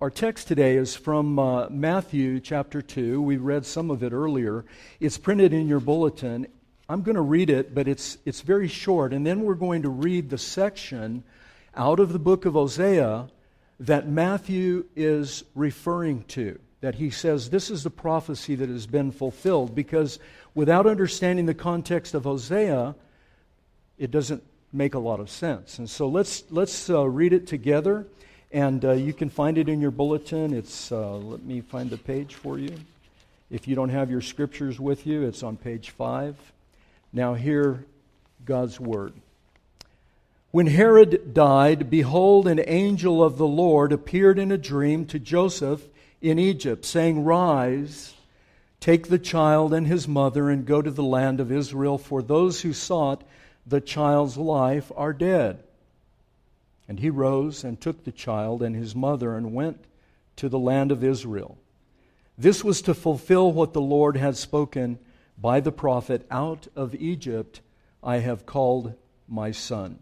our text today is from uh, Matthew chapter 2. We read some of it earlier. It's printed in your bulletin. I'm going to read it, but it's, it's very short. And then we're going to read the section out of the book of Hosea that Matthew is referring to. That he says this is the prophecy that has been fulfilled. Because without understanding the context of Hosea, it doesn't make a lot of sense. And so let's, let's uh, read it together. And uh, you can find it in your bulletin. It's, uh, let me find the page for you. If you don't have your scriptures with you, it's on page 5. Now, hear God's word. When Herod died, behold, an angel of the Lord appeared in a dream to Joseph in Egypt, saying, Rise, take the child and his mother, and go to the land of Israel, for those who sought the child's life are dead. And he rose and took the child and his mother and went to the land of Israel. This was to fulfill what the Lord had spoken by the prophet Out of Egypt I have called my son.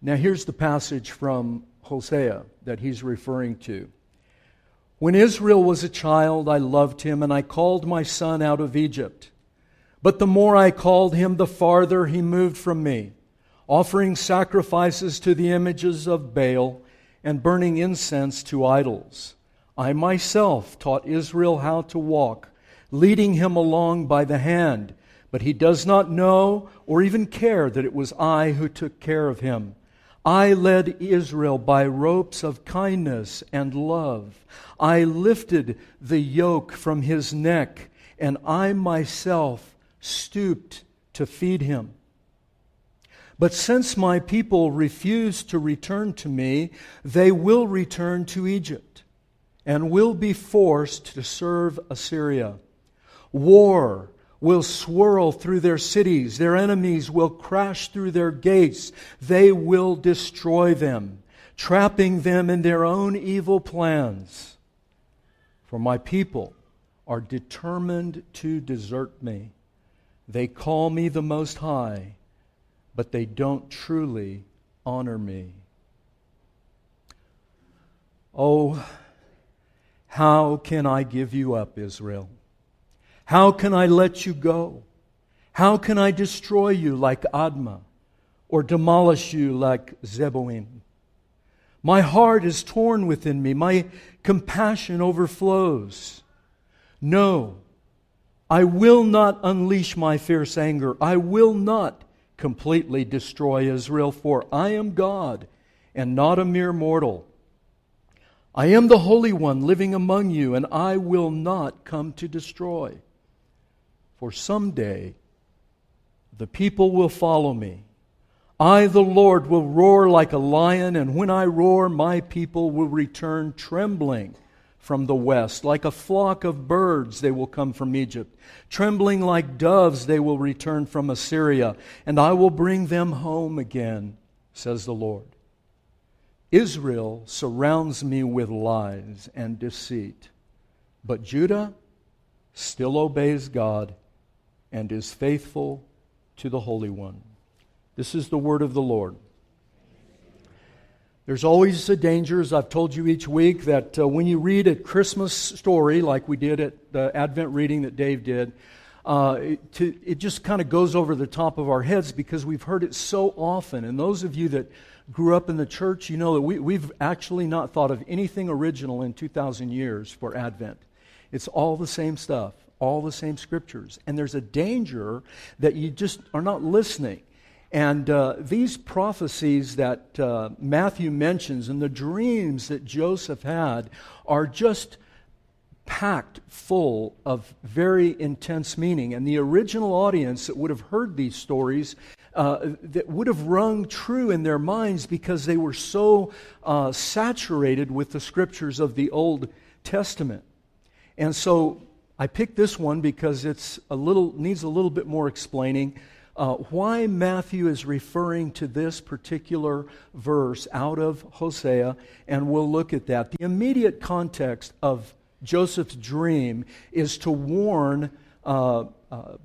Now, here's the passage from Hosea that he's referring to. When Israel was a child, I loved him, and I called my son out of Egypt. But the more I called him, the farther he moved from me offering sacrifices to the images of Baal and burning incense to idols. I myself taught Israel how to walk, leading him along by the hand, but he does not know or even care that it was I who took care of him. I led Israel by ropes of kindness and love. I lifted the yoke from his neck, and I myself stooped to feed him. But since my people refuse to return to me, they will return to Egypt and will be forced to serve Assyria. War will swirl through their cities. Their enemies will crash through their gates. They will destroy them, trapping them in their own evil plans. For my people are determined to desert me. They call me the Most High but they don't truly honor me. Oh, how can I give you up, Israel? How can I let you go? How can I destroy you like Admah or demolish you like Zeboim? My heart is torn within me. My compassion overflows. No, I will not unleash my fierce anger. I will not completely destroy Israel, for I am God and not a mere mortal. I am the Holy One living among you, and I will not come to destroy. For someday the people will follow me. I, the Lord, will roar like a lion, and when I roar, my people will return trembling from the west. Like a flock of birds, they will come from Egypt. Trembling like doves, they will return from Assyria, and I will bring them home again, says the Lord. Israel surrounds me with lies and deceit, but Judah still obeys God and is faithful to the Holy One. This is the word of the Lord. There's always a danger, as I've told you each week, that uh, when you read a Christmas story like we did at the Advent reading that Dave did, uh, it, to, it just kind of goes over the top of our heads because we've heard it so often. And those of you that grew up in the church, you know that we, we've actually not thought of anything original in 2,000 years for Advent. It's all the same stuff, all the same scriptures. And there's a danger that you just are not listening. And uh, these prophecies that uh, Matthew mentions and the dreams that Joseph had are just packed full of very intense meaning. And the original audience that would have heard these stories uh, that would have rung true in their minds because they were so uh, saturated with the scriptures of the Old Testament. And so I picked this one because it's a little needs a little bit more explaining uh, why Matthew is referring to this particular verse out of Hosea, and we'll look at that. The immediate context of Joseph's dream is to warn uh, uh,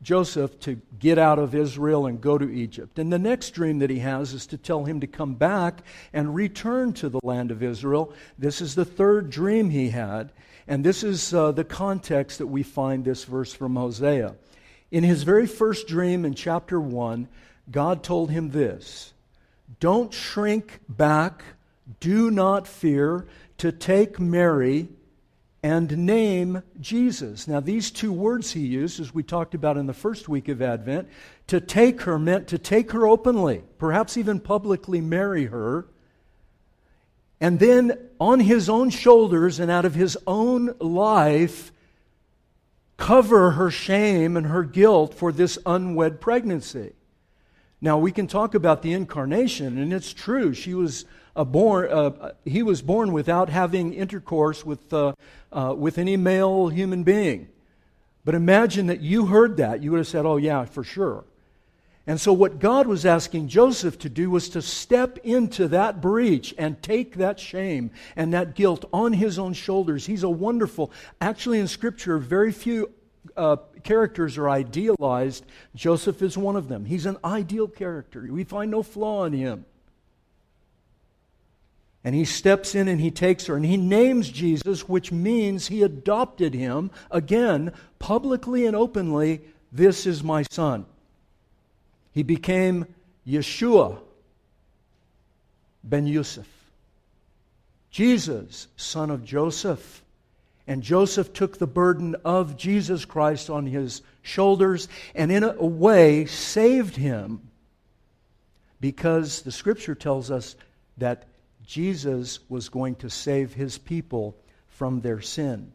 Joseph to get out of Israel and go to Egypt. And the next dream that he has is to tell him to come back and return to the land of Israel. This is the third dream he had. And this is uh, the context that we find this verse from Hosea. In his very first dream in chapter 1, God told him this Don't shrink back, do not fear to take Mary and name Jesus. Now, these two words he used, as we talked about in the first week of Advent, to take her meant to take her openly, perhaps even publicly marry her, and then on his own shoulders and out of his own life, cover her shame and her guilt for this unwed pregnancy. Now, we can talk about the incarnation, and it's true. She was born, uh, he was born without having intercourse with, uh, uh, with any male human being. But imagine that you heard that. You would have said, oh, yeah, for sure. And so, what God was asking Joseph to do was to step into that breach and take that shame and that guilt on his own shoulders. He's a wonderful, actually, in Scripture, very few uh, characters are idealized. Joseph is one of them. He's an ideal character. We find no flaw in him. And he steps in and he takes her and he names Jesus, which means he adopted him, again, publicly and openly. This is my son. He became Yeshua ben Yusuf, Jesus, son of Joseph. And Joseph took the burden of Jesus Christ on his shoulders and, in a way, saved him because the scripture tells us that Jesus was going to save his people from their sin.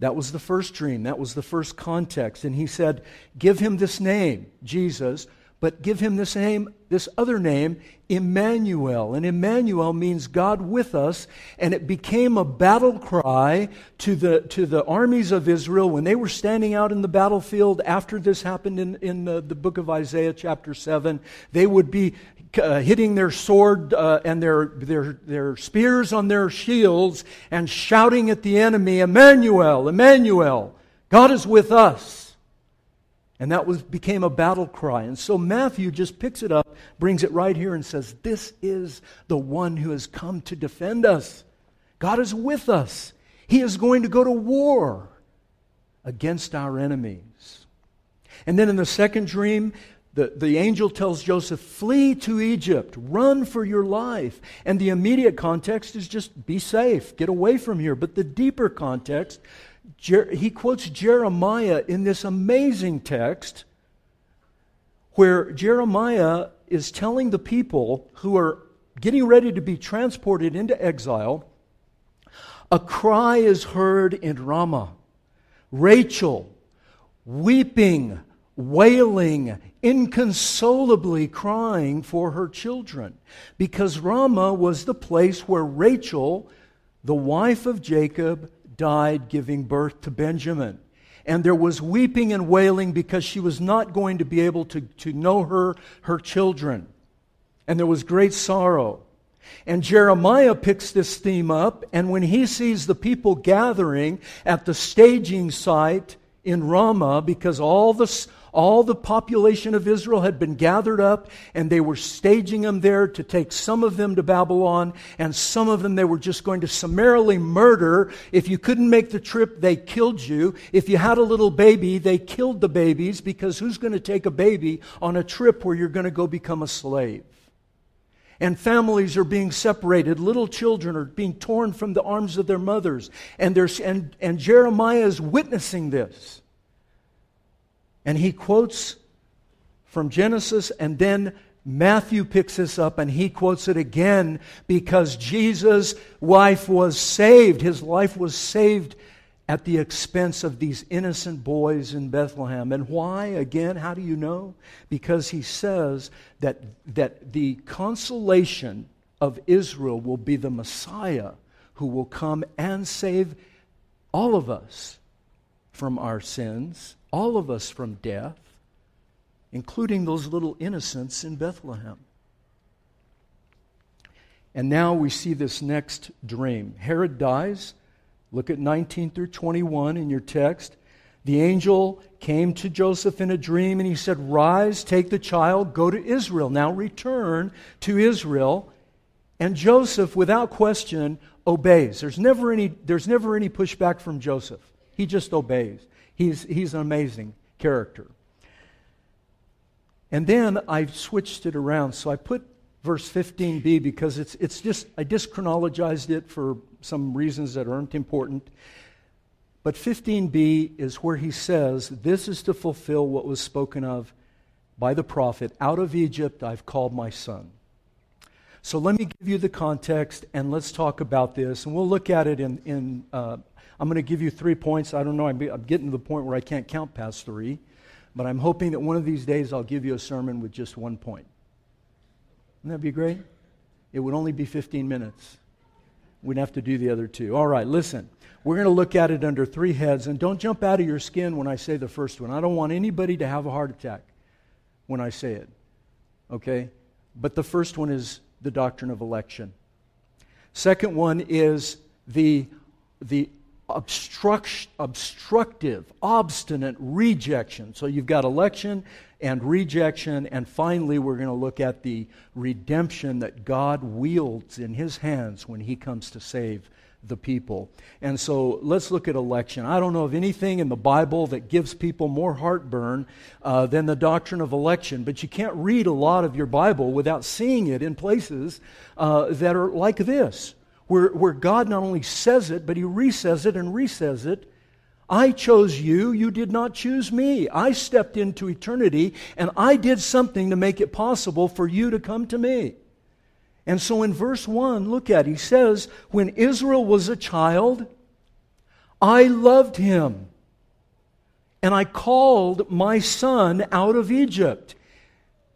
That was the first dream. That was the first context. And he said, Give him this name, Jesus, but give him this name, this other name, Emmanuel. And Emmanuel means God with us. And it became a battle cry to the, to the armies of Israel when they were standing out in the battlefield after this happened in, in the, the book of Isaiah, chapter 7. They would be uh, hitting their sword uh, and their, their, their spears on their shields and shouting at the enemy, Emmanuel, Emmanuel, God is with us. And that was, became a battle cry. And so Matthew just picks it up, brings it right here, and says, This is the one who has come to defend us. God is with us. He is going to go to war against our enemies. And then in the second dream, the, the angel tells Joseph, Flee to Egypt, run for your life. And the immediate context is just be safe, get away from here. But the deeper context Jer- he quotes Jeremiah in this amazing text where Jeremiah is telling the people who are getting ready to be transported into exile a cry is heard in Ramah. Rachel weeping, wailing, inconsolably crying for her children because Ramah was the place where Rachel, the wife of Jacob, died giving birth to Benjamin. And there was weeping and wailing because she was not going to be able to, to know her, her children. And there was great sorrow. And Jeremiah picks this theme up, and when he sees the people gathering at the staging site in Ramah, because all the, all the population of Israel had been gathered up, and they were staging them there to take some of them to Babylon, and some of them they were just going to summarily murder. If you couldn't make the trip, they killed you. If you had a little baby, they killed the babies, because who's going to take a baby on a trip where you're going to go become a slave? and families are being separated. Little children are being torn from the arms of their mothers. And, and, and Jeremiah is witnessing this. And he quotes from Genesis, and then Matthew picks this up and he quotes it again because Jesus' life was saved. His life was saved at the expense of these innocent boys in Bethlehem. And why? Again, how do you know? Because he says that, that the consolation of Israel will be the Messiah who will come and save all of us from our sins all of us from death, including those little innocents in Bethlehem. And now we see this next dream. Herod dies. Look at 19 through 21 in your text. the angel came to Joseph in a dream and he said, Rise, take the child, go to Israel. Now return to Israel. And Joseph, without question, obeys. There's never any, there's never any pushback from Joseph. He just obeys. He's, he's an amazing character. And then I switched it around. So I put verse 15b because it's, it's just, I chronologized it for some reasons that aren't important. But 15b is where he says, This is to fulfill what was spoken of by the prophet Out of Egypt I've called my son. So let me give you the context and let's talk about this. And we'll look at it in, in uh, I'm going to give you three points. I don't know, I'm, getting to the point where I can't count past three. But I'm hoping that one of these days I'll give you a sermon with just one point. Wouldn't that be great? It would only be 15 minutes. We'd have to do the other two. All right, listen. We're going to look at it under three heads, and don't jump out of your skin when I say the first one. I don't want anybody to have a heart attack when I say it. Okay? But the first one is the doctrine of election. Second one is the, the obstruct, obstructive, obstinate rejection. So you've got election and rejection, and finally, we're going to look at the redemption that God wields in his hands when he comes to save the people. And so let's look at election. I don't know of anything in the Bible that gives people more heartburn uh, than the doctrine of election, but you can't read a lot of your Bible without seeing it in places uh, that are like this, where, where God not only says it, but He resays it and resays it. I chose you, you did not choose me. I stepped into eternity and I did something to make it possible for you to come to me. And so in verse 1, look at it. He says, When Israel was a child, I loved him, and I called my son out of Egypt.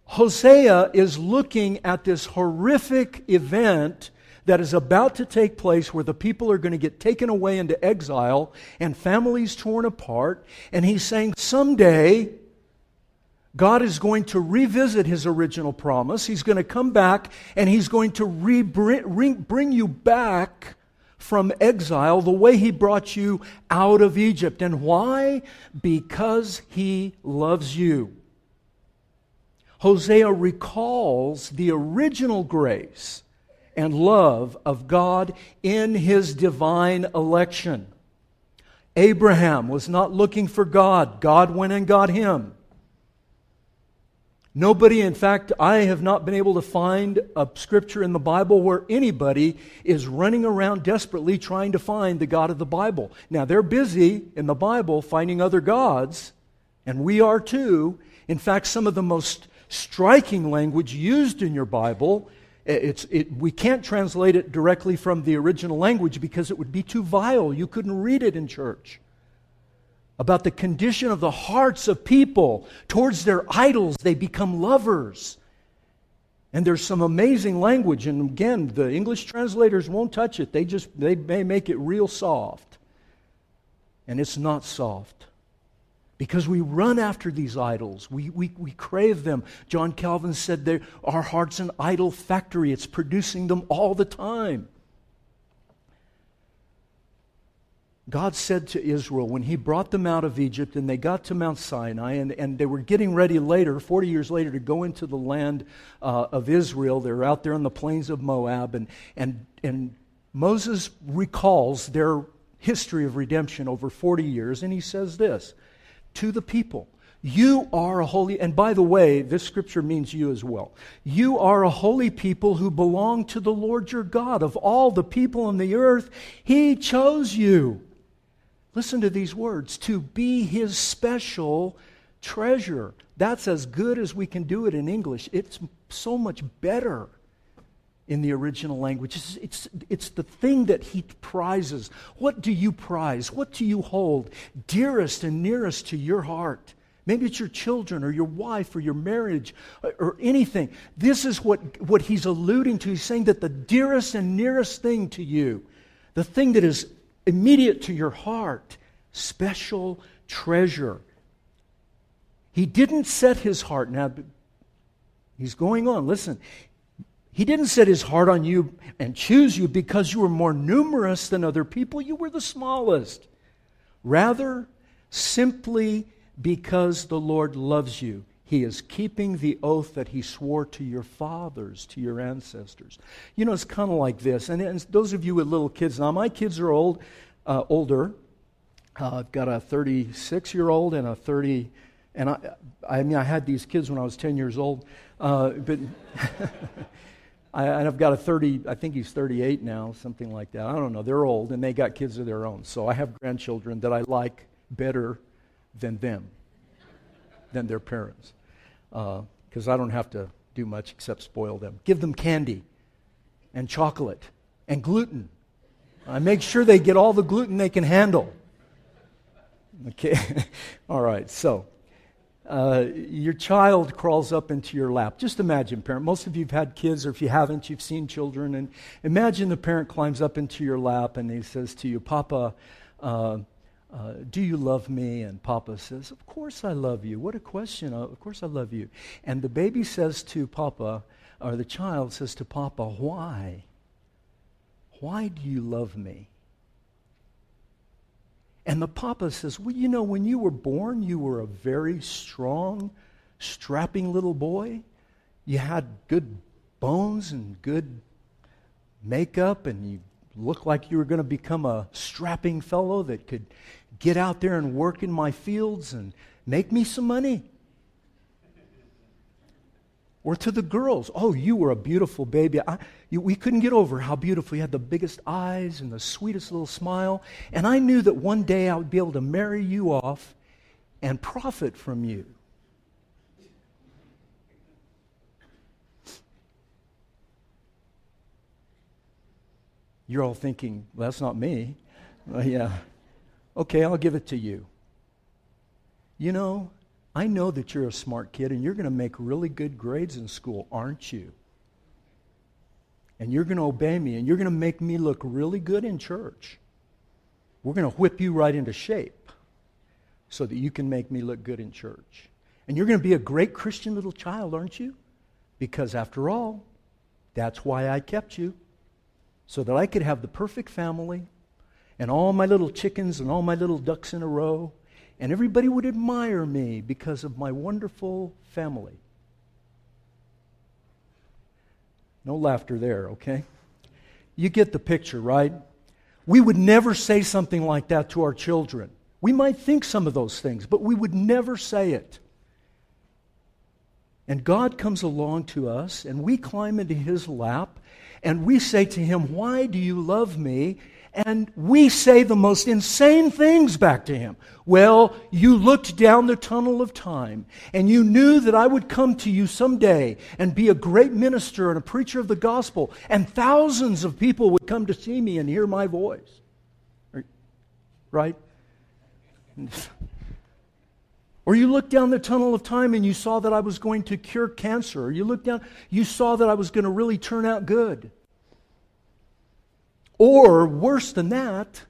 Hosea is looking at this horrific event that is about to take place where the people are going to get taken away into exile and families torn apart. And he's saying, Someday, God is going to revisit his original promise. He's going to come back and he's going to re- bring, bring you back from exile the way he brought you out of Egypt. And why? Because he loves you. Hosea recalls the original grace and love of God in his divine election. Abraham was not looking for God, God went and got him. Nobody, in fact, I have not been able to find a scripture in the Bible where anybody is running around desperately trying to find the God of the Bible. Now, they're busy in the Bible finding other gods, and we are too. In fact, some of the most striking language used in your Bible, Eh, it's, it, we can't translate it directly from the original language because it would be too vile. You couldn't read it in church about the condition of the hearts of people towards their idols. They become lovers. And there's some amazing language. And again, the English translators won't touch it. They just they may make it real soft. And it's not soft. Because we run after these idols. We, we, we crave them. John Calvin said our heart's an idol factory. It's producing them all the time. God said to Israel when he brought them out of Egypt and they got to Mount Sinai and, and they were getting ready later, 40 years later, to go into the land uh, of Israel. They're out there on the plains of Moab. And, and, and Moses recalls their history of redemption over 40 years. And he says this to the people You are a holy, and by the way, this scripture means you as well. You are a holy people who belong to the Lord your God. Of all the people on the earth, he chose you Listen to these words to be his special treasure. That's as good as we can do it in English. It's so much better in the original language. It's, it's, it's, the thing that he prizes. What do you prize? What do you hold dearest and nearest to your heart? Maybe it's your children or your wife or your marriage or, or anything. This is what, what he's alluding to. He's saying that the dearest and nearest thing to you, the thing that is immediate to your heart, special treasure. He didn't set his heart. Now, he's going on. Listen. He didn't set his heart on you and choose you because you were more numerous than other people. You were the smallest. Rather, simply because the Lord loves you. He is keeping the oath that he swore to your fathers, to your ancestors. You know, it's kind of like this. And, and, those of you with little kids, now my kids are old, uh, older. Uh, I've got a 36 year old and a 30, and I, I mean, I had these kids when I was 10 years old. Uh, but I, have got a 30, I think he's 38 now, something like that. I don't know. They're old and they got kids of their own. So I have grandchildren that I like better than them, than their parents because uh, I don't have to do much except spoil them. Give them candy and chocolate and gluten. I make sure they get all the gluten they can handle. Okay, all right, so. Uh, your child crawls up into your lap. Just imagine, parent. Most of you have had kids, or if you haven't, you've seen children. And imagine the parent climbs up into your lap and he says to you, Papa, uh, uh, do you love me? And Papa says, Of course I love you. What a question. Uh, of course I love you. And the baby says to Papa, or the child says to Papa, Why? Why do you love me? And the Papa says, Well, you know, when you were born, you were a very strong, strapping little boy. You had good bones and good makeup, and you looked like you were going to become a strapping fellow that could get out there and work in my fields and make me some money. Or to the girls, oh, you were a beautiful baby. I, you, we couldn't get over how beautiful you had the biggest eyes and the sweetest little smile. And I knew that one day I would be able to marry you off and profit from you. You're all thinking, well, that's not me. Well, yeah. Okay, I'll give it to you. You know, I know that you're a smart kid and you're going to make really good grades in school, aren't you? And you're going to obey me and you're going to make me look really good in church. We're going to whip you right into shape so that you can make me look good in church. And you're going to be a great Christian little child, aren't you? Because after all, that's why I kept you. So that I could have the perfect family and all my little chickens and all my little ducks in a row, and everybody would admire me because of my wonderful family. No laughter there, okay? You get the picture, right? We would never say something like that to our children. We might think some of those things, but we would never say it. And God comes along to us, and we climb into his lap, and we say to him, Why do you love me? And we say the most insane things back to him. Well, you looked down the tunnel of time and you knew that I would come to you someday and be a great minister and a preacher of the gospel, and thousands of people would come to see me and hear my voice. Right? Or you looked down the tunnel of time and you saw that I was going to cure cancer. Or you looked down, you saw that I was going to really turn out good. Or worse than that,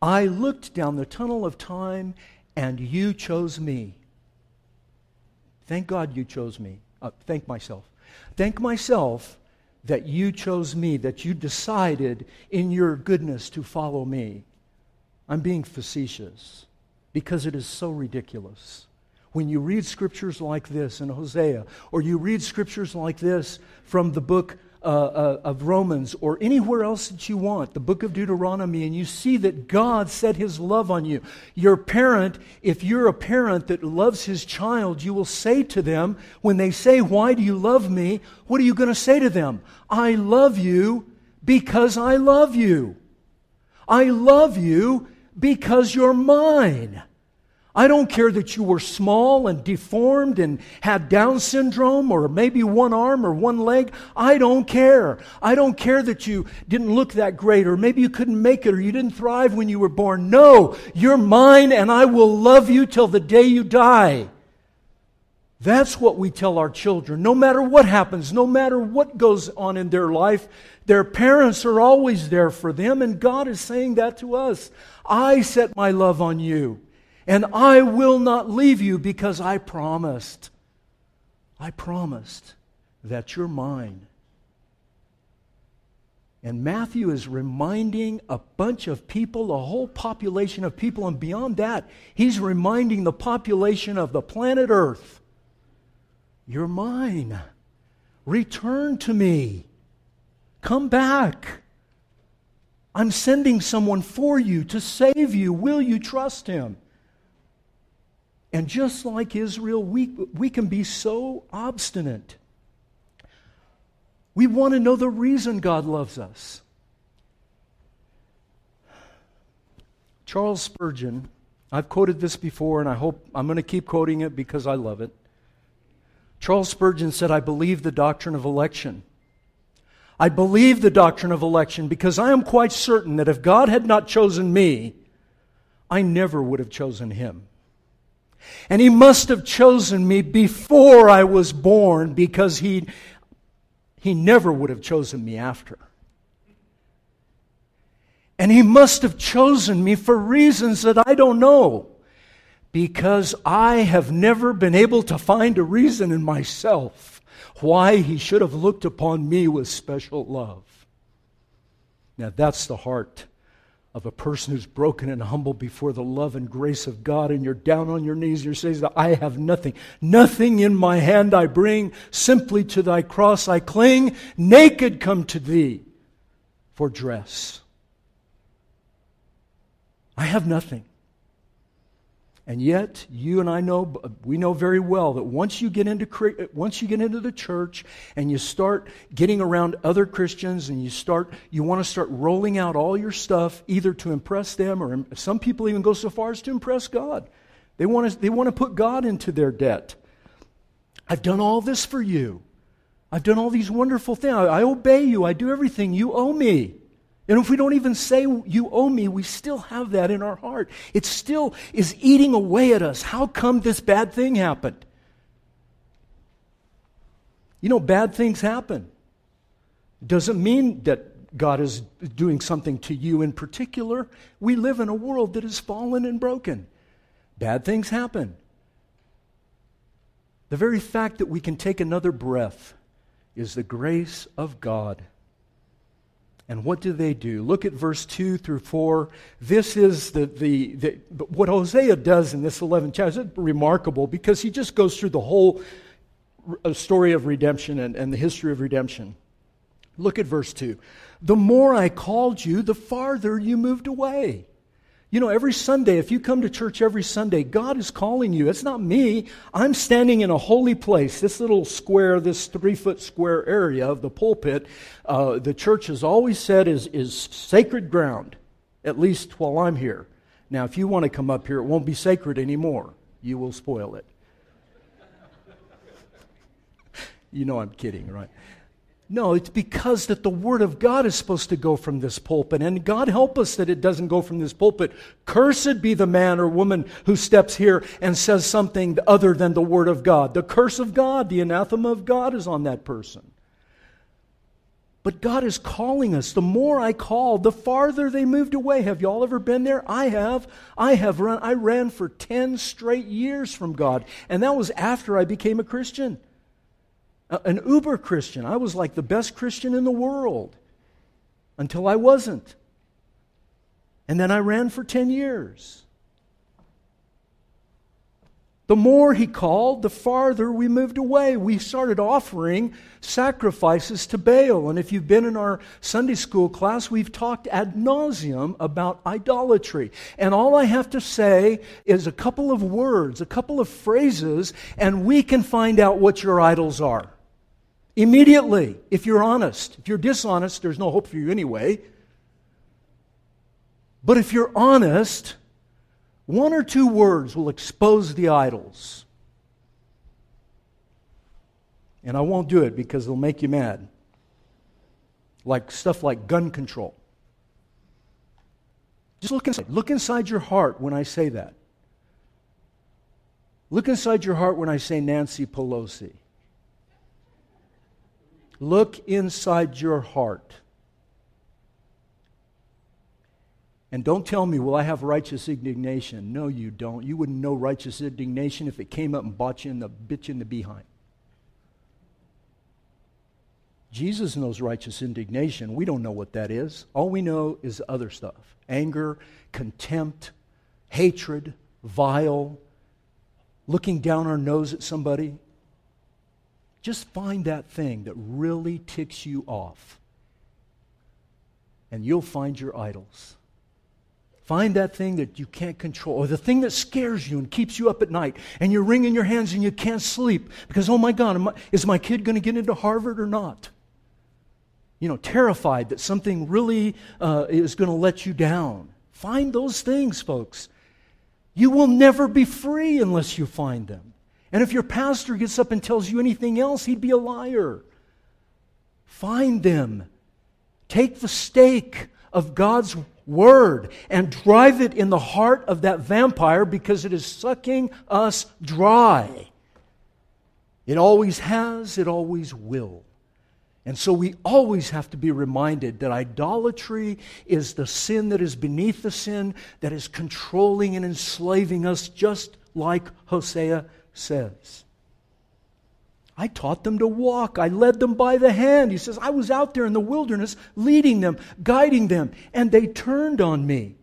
I looked down the tunnel of time and you chose me. Thank God you chose me. Uh, thank myself. Thank myself that you chose me, that you decided in your goodness to follow me. I'm being facetious because it is so ridiculous. When you read scriptures like this in Hosea, or you read scriptures like this from the book uh, uh, of Romans or anywhere else that you want, the book of Deuteronomy, and you see that God set his love on you. Your parent, if you're a parent that loves his child, you will say to them, when they say, Why do you love me? What are you going to say to them? I love you because I love you. I love you because you're mine. I don't care that you were small and deformed and had Down syndrome or maybe one arm or one leg. I don't care. I don't care that you didn't look that great or maybe you couldn't make it or you didn't thrive when you were born. No, you're mine and I will love you till the day you die. That's what we tell our children. No matter what happens, no matter what goes on in their life, their parents are always there for them, and God is saying that to us. I set my love on you. And I will not leave you because I promised. I promised that you're mine. And Matthew is reminding a bunch of people, a whole population of people, and beyond that, he's reminding the population of the planet Earth You're mine. Return to me. Come back. I'm sending someone for you to save you. Will you trust him? And just like Israel, we, we can be so obstinate we want to know the reason God loves us. Charles Spurgeon, I've quoted this before, and I hope I'm going to keep quoting it because I love it. Charles Spurgeon said, I believe the doctrine of election. I believe the doctrine of election because I am quite certain that if God had not chosen me, I never would have chosen him. And he must have chosen me before I was born because he he never would have chosen me after. And he must have chosen me for reasons that I don't know, because I have never been able to find a reason in myself why he should have looked upon me with special love. Now, that's the heart of a person who's broken and humble before the love and grace of God, and you're down on your knees, you're saying, I have nothing. Nothing in my hand I bring, simply to thy cross I cling, naked come to thee for dress. I have nothing. And yet, you and I know, we know very well that once you get into, once you get into the church and you start getting around other Christians and you start, you want to start rolling out all your stuff either to impress them or some people even go so far as to impress God. They want to, they want to put God into their debt. I've done all this for you. I've done all these wonderful things. I, I obey you. I do everything. You owe me. And if we don't even say you owe me, we still have that in our heart. It still is eating away at us. How come this bad thing happened? You know, bad things happen. Doesn't mean that God is doing something to you in particular. We live in a world that is fallen and broken. Bad things happen. The very fact that we can take another breath is the grace of God. And what do they do? Look at verse 2 through 4. This is the, the, the what Hosea does in this 11th chapter is remarkable because he just goes through the whole uh, story of redemption and, and the history of redemption. Look at verse 2. The more I called you, the farther you moved away. You know, every Sunday, if you come to church every Sunday, God is calling you. It's not me. I'm standing in a holy place, this little square, this three foot square area of the pulpit. Uh, the church has always said is, is sacred ground, at least while I'm here. Now, if you want to come up here, it won't be sacred anymore. You will spoil it. you know I'm kidding, right? No, it's because that the Word of God is supposed to go from this pulpit. And God help us that it doesn't go from this pulpit. Cursed be the man or woman who steps here and says something other than the Word of God. The curse of God, the anathema of God is on that person. But God is calling us. The more I call, the farther they moved away. Have y'all ever been there? I have. I have run. I ran for 10 straight years from God. And that was after I became a Christian an uber Christian. I was like the best Christian in the world until I wasn't. And then I ran for 10 years. The more he called, the farther we moved away. We started offering sacrifices to Baal. And if you've been in our Sunday school class, we've talked ad nauseum about idolatry. And all I have to say is a couple of words, a couple of phrases, and we can find out what your idols are. Immediately, if you're honest. If you're dishonest, there's no hope for you anyway. But if you're honest, one or two words will expose the idols. And I won't do it because it'll make you mad. Like stuff like gun control. Just look inside. Look inside your heart when I say that. Look inside your heart when I say Nancy Pelosi. Look inside your heart. And don't tell me, well, I have righteous indignation. No, you don't. You wouldn't know righteous indignation if it came up and bought you in the bitch in the behind. Jesus knows righteous indignation. We don't know what that is. All we know is other stuff anger, contempt, hatred, vile, looking down our nose at somebody. Just find that thing that really ticks you off, and you'll find your idols. Find that thing that you can't control, or the thing that scares you and keeps you up at night, and you're wringing your hands and you can't sleep because, oh my God, is my kid going to get into Harvard or not? You know, terrified that something really uh, is going to let you down. Find those things, folks. You will never be free unless you find them. And if your pastor gets up and tells you anything else, he'd be a liar. Find them. Take the stake of God's word and drive it in the heart of that vampire because it is sucking us dry. It always has, it always will. And so we always have to be reminded that idolatry is the sin that is beneath the sin that is controlling and enslaving us, just like Hosea says. I taught them to walk. I led them by the hand. He says, I was out there in the wilderness leading them, guiding them, and they turned on me.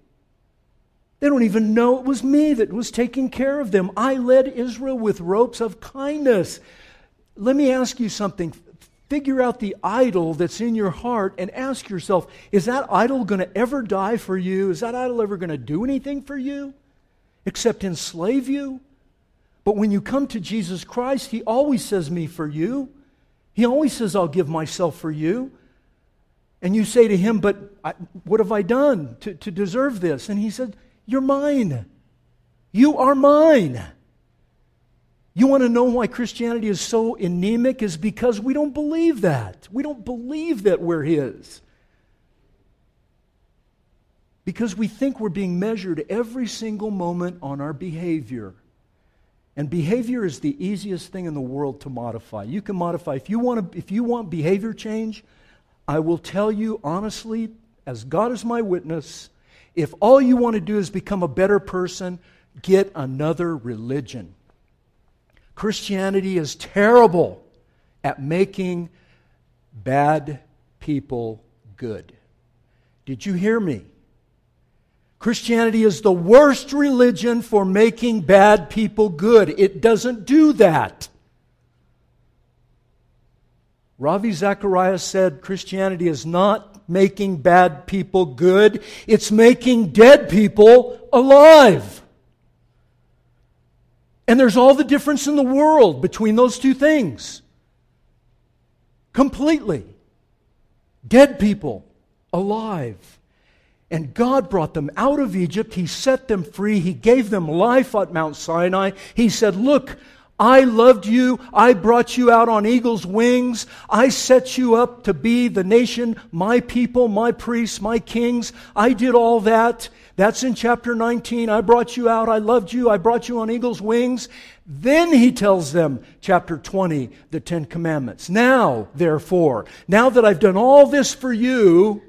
They don't even know it was me that was taking care of them. I led Israel with ropes of kindness. Let me ask you something. Figure out the idol that's in your heart and ask yourself is that idol going to ever die for you? Is that idol ever going to do anything for you except enslave you? But when you come to Jesus Christ, He always says, Me for you. He always says, I'll give myself for you. And you say to Him, But I, what have I done to, to deserve this? And He said, You're mine. You are mine. You want to know why Christianity is so anemic? Is because we don't believe that. We don't believe that we're His. Because we think we're being measured every single moment on our behavior. And behavior is the easiest thing in the world to modify. You can modify. If you want, to, if you want behavior change, I will tell you honestly, as God is my witness, if all you want to do is become a better person, get another religion. Christianity is terrible at making bad people good. Did you hear me? Christianity is the worst religion for making bad people good. It doesn't do that. Ravi Zacharias said Christianity is not making bad people good, it's making dead people alive. And there's all the difference in the world between those two things. Completely. Dead people alive. And God brought them out of Egypt. He set them free. He gave them life at Mount Sinai. He said, Look, I loved you. I brought you out on eagle's wings. I set you up to be the nation, my people, my priests, my kings. I did all that. That's in chapter 19. I brought you out. I loved you. I brought you on eagle's wings. Then he tells them, chapter 20, the Ten Commandments. Now, therefore, now that I've done all this for you,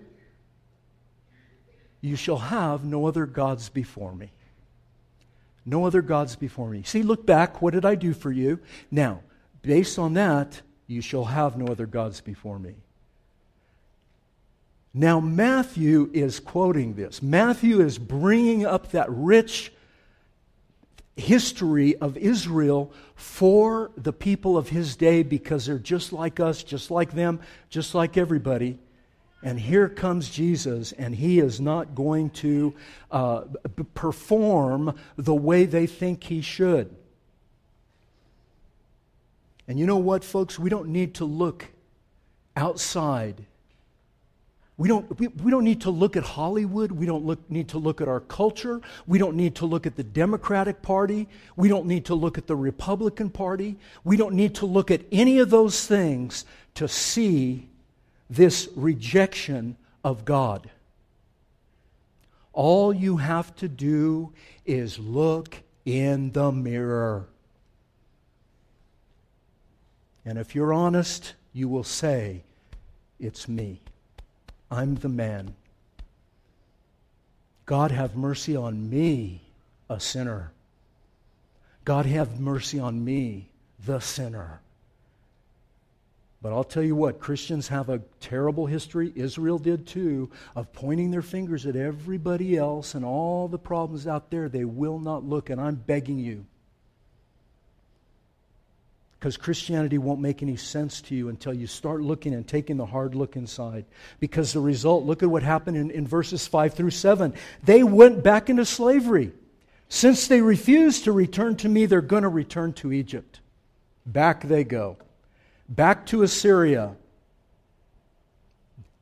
you shall have no other gods before me. No other gods before me. See, look back. What did I do for you? Now, based on that, you shall have no other gods before me. Now, Matthew is quoting this. Matthew is bringing up that rich history of Israel for the people of his day because they're just like us, just like them, just like everybody. And here comes Jesus, and he is not going to uh, perform the way they think he should. And you know what, folks? We don't need to look outside. We don't, we, we don't need to look at Hollywood. We don't look, need to look at our culture. We don't need to look at the Democratic Party. We don't need to look at the Republican Party. We don't need to look at any of those things to see this rejection of God. All you have to do is look in the mirror. And if you're honest, you will say, It's me. I'm the man. God, have mercy on me, a sinner. God, have mercy on me, the sinner. But I'll tell you what, Christians have a terrible history, Israel did too, of pointing their fingers at everybody else and all the problems out there. They will not look, and I'm begging you. Because Christianity won't make any sense to you until you start looking and taking the hard look inside. Because the result, look at what happened in, in verses 5 through 7. They went back into slavery. Since they refuse to return to me, they're going to return to Egypt. Back they go back to Assyria,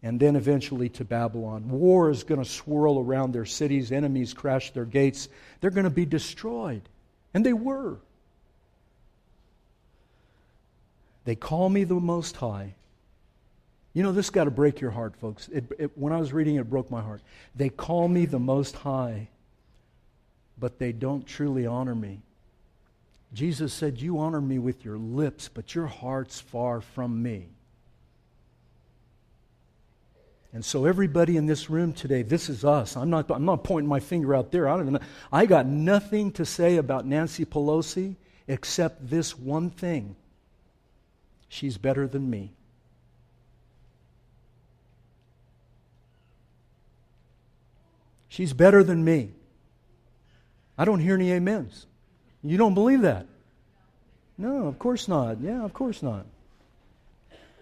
and then eventually to Babylon. War is going to swirl around their cities, enemies crash their gates. They're going to be destroyed. And they were. They call me the Most High. You know, this got to break your heart, folks. It, it, when I was reading it, it broke my heart. They call me the Most High, but they don't truly honor me. Jesus said, You honor me with your lips, but your heart's far from me. And so, everybody in this room today, this is us. I'm not, I'm not pointing my finger out there. I, don't know. I got nothing to say about Nancy Pelosi except this one thing she's better than me. She's better than me. I don't hear any amens. You don't believe that? No, of course not. Yeah, of course not.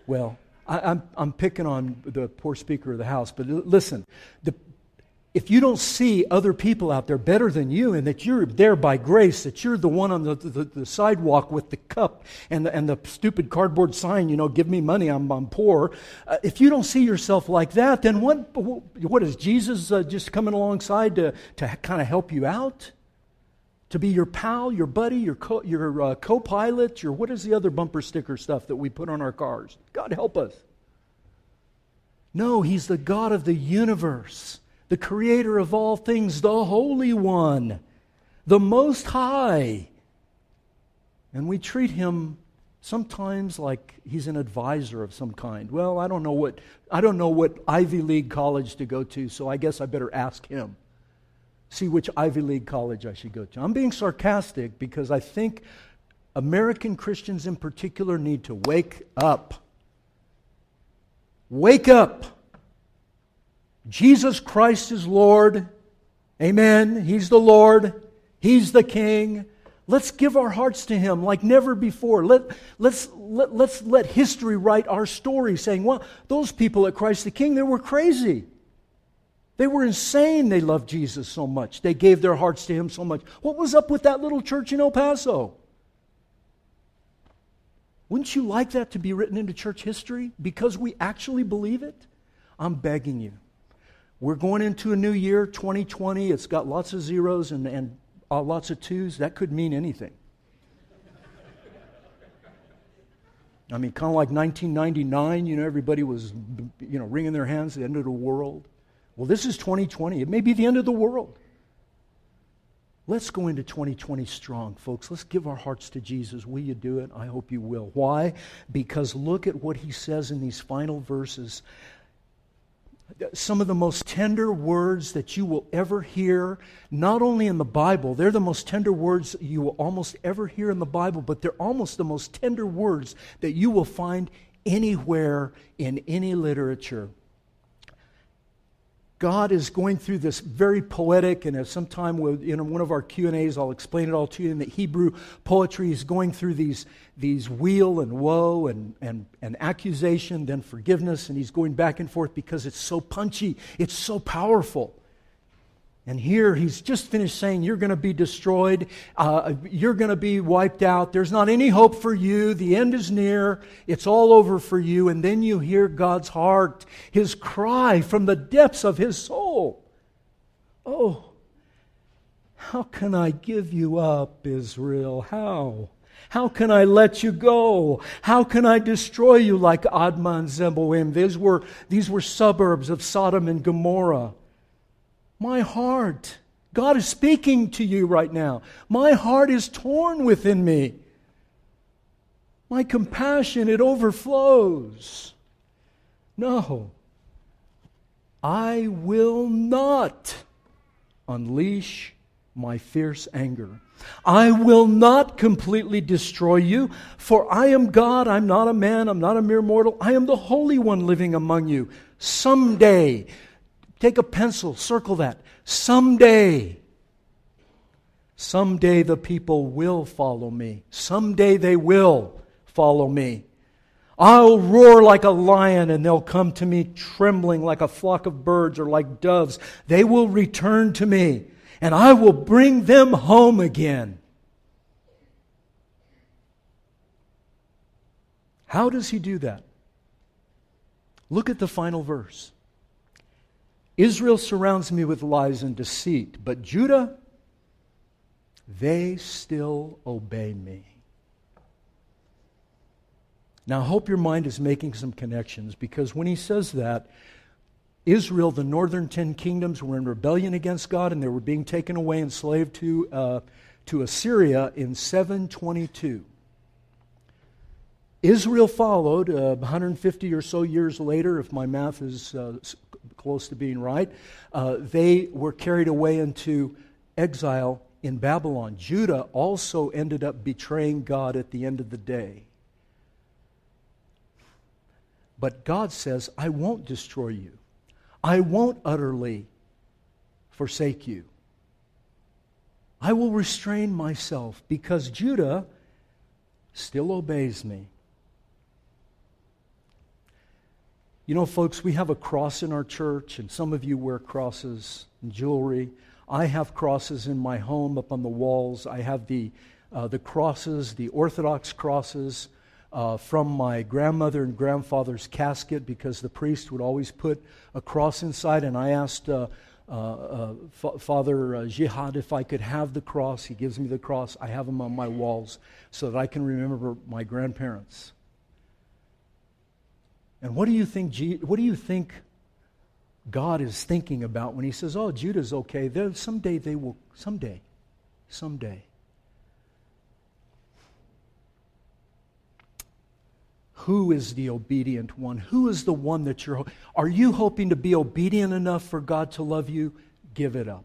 Well, I, am I'm, I'm picking on the poor Speaker of the House, but listen, the, if you don't see other people out there better than you and that you're there by grace, that you're the one on the, the, the, sidewalk with the cup and the, and the stupid cardboard sign, you know, give me money, I'm, I'm poor. Uh, if you don't see yourself like that, then what, what is Jesus uh, just coming alongside to, to kind of help you out? To be your pal, your buddy, your co, your uh, co-pilot, your what is the other bumper sticker stuff that we put on our cars? God help us. No, he's the God of the universe, the creator of all things, the holy one, the most high. And we treat him sometimes like he's an advisor of some kind. Well, I don't know what I don't know what Ivy League college to go to, so I guess I better ask him see which Ivy League college I should go to. I'm being sarcastic because I think American Christians in particular need to wake up. Wake up. Jesus Christ is Lord. Amen. He's the Lord. He's the King. Let's give our hearts to Him like never before. Let, let's, let, let's let history write our story saying, well, those people at Christ the King, they were crazy. They were insane they loved Jesus so much. They gave their hearts to him so much. What was up with that little church in El Paso? Wouldn't you like that to be written into church history because we actually believe it? I'm begging you. We're going into a new year, 2020. It's got lots of zeros and, and uh, lots of twos. That could mean anything. I mean, kind of like 1999, you know, everybody was, you know, wringing their hands, the end of the world. Well, this is 2020. It may be the end of the world. Let's go into 2020 strong, folks. Let's give our hearts to Jesus. Will you do it? I hope you will. Why? Because look at what he says in these final verses. Some of the most tender words that you will ever hear, not only in the Bible, they're the most tender words you will almost ever hear in the Bible, but they're almost the most tender words that you will find anywhere in any literature. God is going through this very poetic, and at some time in one of our Q and A's, I'll explain it all to you. In the Hebrew poetry, is going through these these weal and woe and, and and accusation, then forgiveness, and he's going back and forth because it's so punchy, it's so powerful. And here he's just finished saying, You're going to be destroyed. Uh, you're going to be wiped out. There's not any hope for you. The end is near. It's all over for you. And then you hear God's heart, his cry from the depths of his soul Oh, how can I give you up, Israel? How? How can I let you go? How can I destroy you like Admah and Zeboim? These were, these were suburbs of Sodom and Gomorrah. My heart, God is speaking to you right now. My heart is torn within me. My compassion, it overflows. No, I will not unleash my fierce anger. I will not completely destroy you, for I am God. I'm not a man. I'm not a mere mortal. I am the Holy One living among you. Someday, take a pencil, circle that. Someday, someday the people will follow me. Someday they will follow me. I'll roar like a lion, and they'll come to me trembling like a flock of birds or like doves. They will return to me and I will bring them home again. How does he do that? Look at the final verse. Israel surrounds me with lies and deceit, but Judah, they still obey me. Now, I hope your mind is making some connections because when he says that, Israel, the northern ten kingdoms, were in rebellion against God and they were being taken away enslaved to, uh, to Assyria in 722. Israel followed uh, 150 or so years later, if my math is uh, close to being right. Uh, they were carried away into exile in Babylon. Judah also ended up betraying God at the end of the day. But God says, I won't destroy you. I won't utterly forsake you. I will restrain myself because Judah still obeys me. You know, folks, we have a cross in our church, and some of you wear crosses and jewelry. I have crosses in my home up on the walls. I have the, uh, the crosses, the Orthodox crosses uh, from my grandmother and grandfather's casket because the priest would always put a cross inside. And I asked uh, uh, uh F- Father uh, Jihad if I could have the cross. He gives me the cross. I have them on my walls so that I can remember my grandparents. And what do you think? What do you think God is thinking about when He says, "Oh, Judah's okay. They're, someday they will. Someday, someday." Who is the obedient one? Who is the one that you're. Are you hoping to be obedient enough for God to love you? Give it up.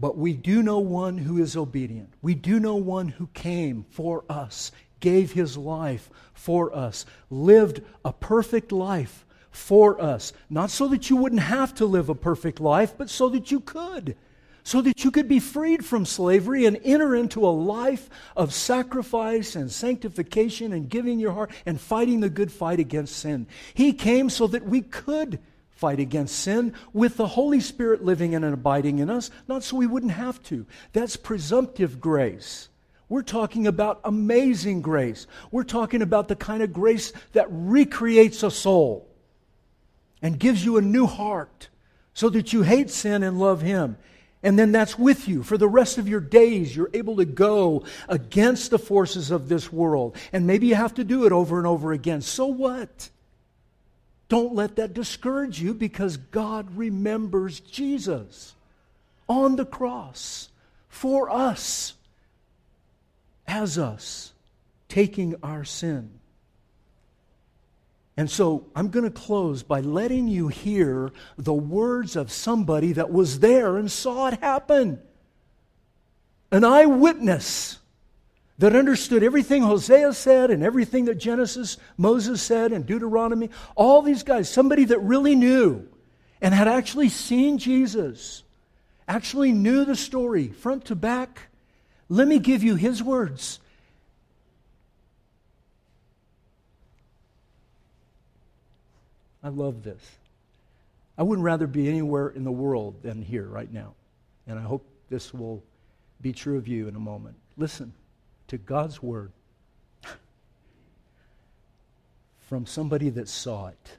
But we do know one who is obedient. We do know one who came for us, gave his life for us, lived a perfect life for us. Not so that you wouldn't have to live a perfect life, but so that you could so that you could be freed from slavery and enter into a life of sacrifice and sanctification and giving your heart and fighting the good fight against sin. He came so that we could fight against sin with the Holy Spirit living and abiding in us, not so we wouldn't have to. That's presumptive grace. We're talking about amazing grace. We're talking about the kind of grace that recreates a soul and gives you a new heart so that you hate sin and love Him. And then that's with you for the rest of your days. You're able to go against the forces of this world. And maybe you have to do it over and over again. So what? Don't let that discourage you because God remembers Jesus on the cross for us, as us, taking our sin. And so I'm going to close by letting you hear the words of somebody that was there and saw it happen. An eyewitness that understood everything Hosea said and everything that Genesis, Moses said, and Deuteronomy. All these guys, somebody that really knew and had actually seen Jesus, actually knew the story front to back. Let me give you his words. I love this. I wouldn't rather be anywhere in the world than here right now. And I hope this will be true of you in a moment. Listen to God's word from somebody that saw it.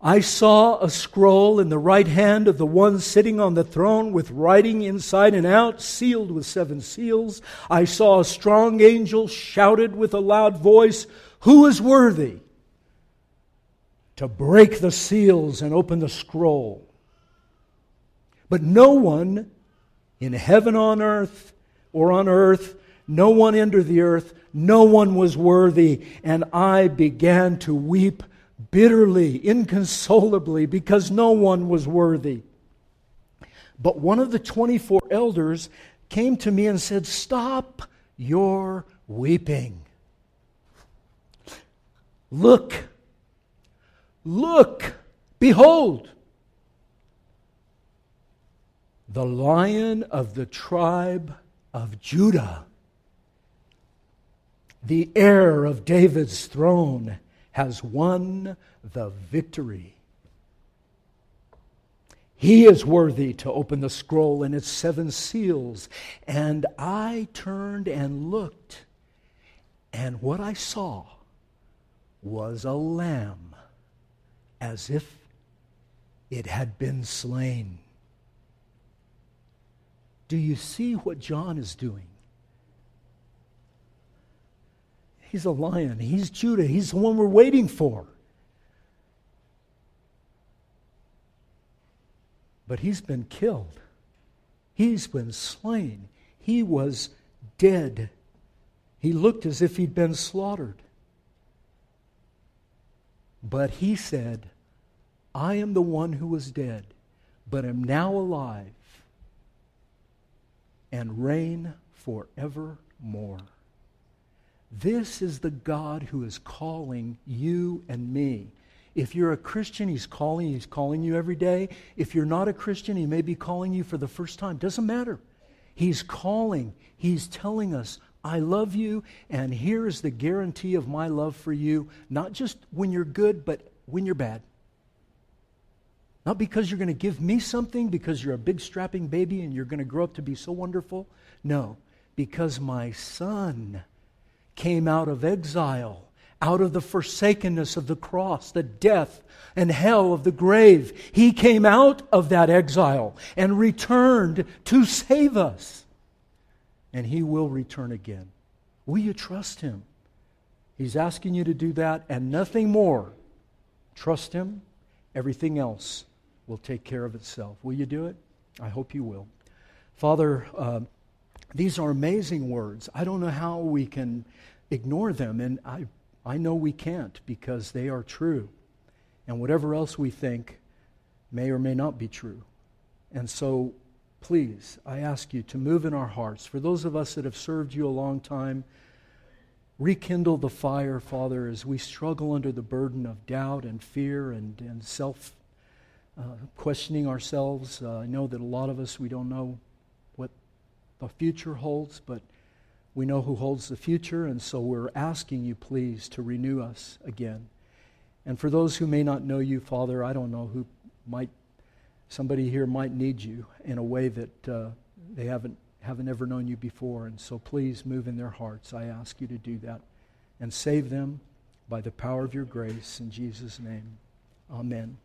I saw a scroll in the right hand of the one sitting on the throne with writing inside and out, sealed with seven seals. I saw a strong angel shouted with a loud voice, Who is worthy? to break the seals and open the scroll. But no one in heaven on earth or on earth, no one under the earth, no one was worthy. And I began to weep bitterly, inconsolably, because no one was worthy. But one of the 24 elders came to me and said, Stop your weeping. Look, look, behold, the lion of the tribe of Judah, the heir of David's throne, has won the victory. He is worthy to open the scroll and its seven seals. And I turned and looked, and what I saw was a lamb as if it had been slain. Do you see what John is doing? He's a lion. He's Judah. He's the one we're waiting for. But he's been killed. He's been slain. He was dead. He looked as if he'd been slaughtered. But he said, I am the one who was dead, but am now alive and reign forevermore. This is the God who is calling you and me. If you're a Christian, he's calling, he's calling you every day. If you're not a Christian, he may be calling you for the first time. Doesn't matter. He's calling. He's telling us, I love you, and here is the guarantee of my love for you, not just when you're good, but when you're bad. Not because you're going to give me something, because you're a big strapping baby and you're going to grow up to be so wonderful. No, because my son came out of exile out of the forsakenness of the cross, the death and hell of the grave. He came out of that exile and returned to save us. And he will return again. Will you trust him? He's asking you to do that and nothing more. Trust him. Everything else will take care of itself. Will you do it? I hope you will. Father, uh, these are amazing words. I don't know how we can ignore them, and I I know we can't because they are true. And whatever else we think may or may not be true. And so, please, I ask you to move in our hearts. For those of us that have served you a long time, rekindle the fire, Father, as we struggle under the burden of doubt and fear and, and self uh, questioning ourselves. Uh, I know that a lot of us, we don't know the future holds, but we know who holds the future, and so we're asking you, please, to renew us again. And for those who may not know you, Father, I don't know who might, somebody here might need you in a way that uh, they haven't, haven't ever known you before. And so please move in their hearts. I ask you to do that and save them by the power of your grace. In Jesus' name, amen.